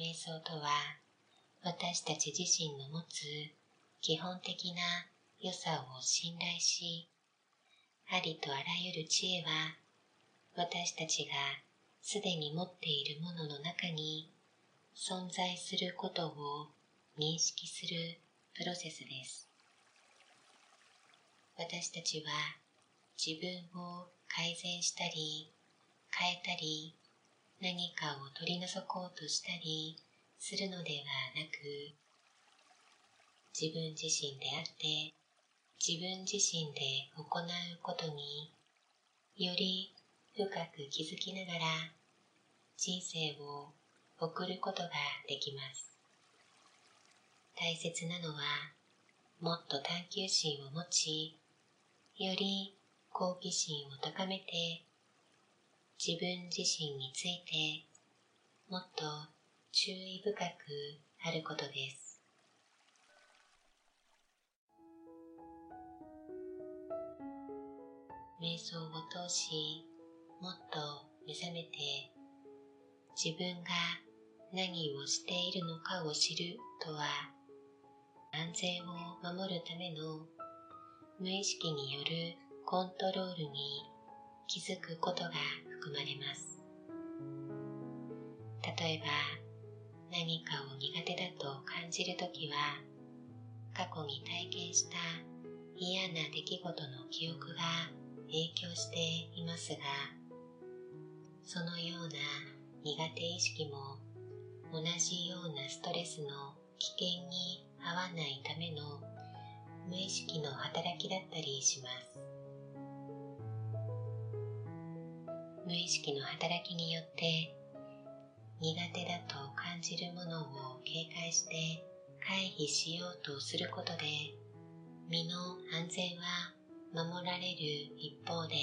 瞑想とは私たち自身の持つ基本的な良さを信頼し、ありとあらゆる知恵は私たちがすでに持っているものの中に存在することを認識するプロセスです。私たちは自分を改善したり変えたり何かを取り除こうとしたりするのではなく自分自身であって自分自身で行うことにより深く気づきながら人生を送ることができます。大切なのはもっと探求心を持ち、より好奇心を高めて自分自身についてもっと注意深くあることです。瞑想を通しもっと目覚めて自分が何をしているのかを知るとは安全を守るための無意識によるコントロールに気づくことが含まれます。例えば何かを苦手だと感じるときは過去に体験した嫌な出来事の記憶が影響していますがそのような苦手意識も同じようなストレスの危険に合わないための無意識の働きだったりします無意識の働きによって苦手だと感じるものを警戒して回避しようとすることで身の安全は守られる一方で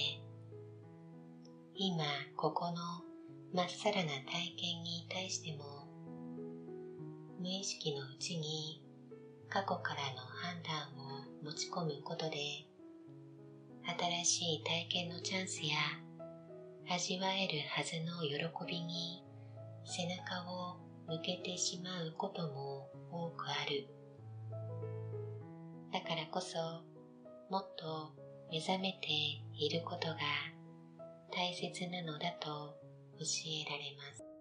今ここのまっさらな体験に対しても無意識のうちに過去からの判断を持ち込むことで新しい体験のチャンスや味わえるはずの喜びに背中を向けてしまうことも多くある。だからこそもっと目覚めていることが大切なのだと教えられます。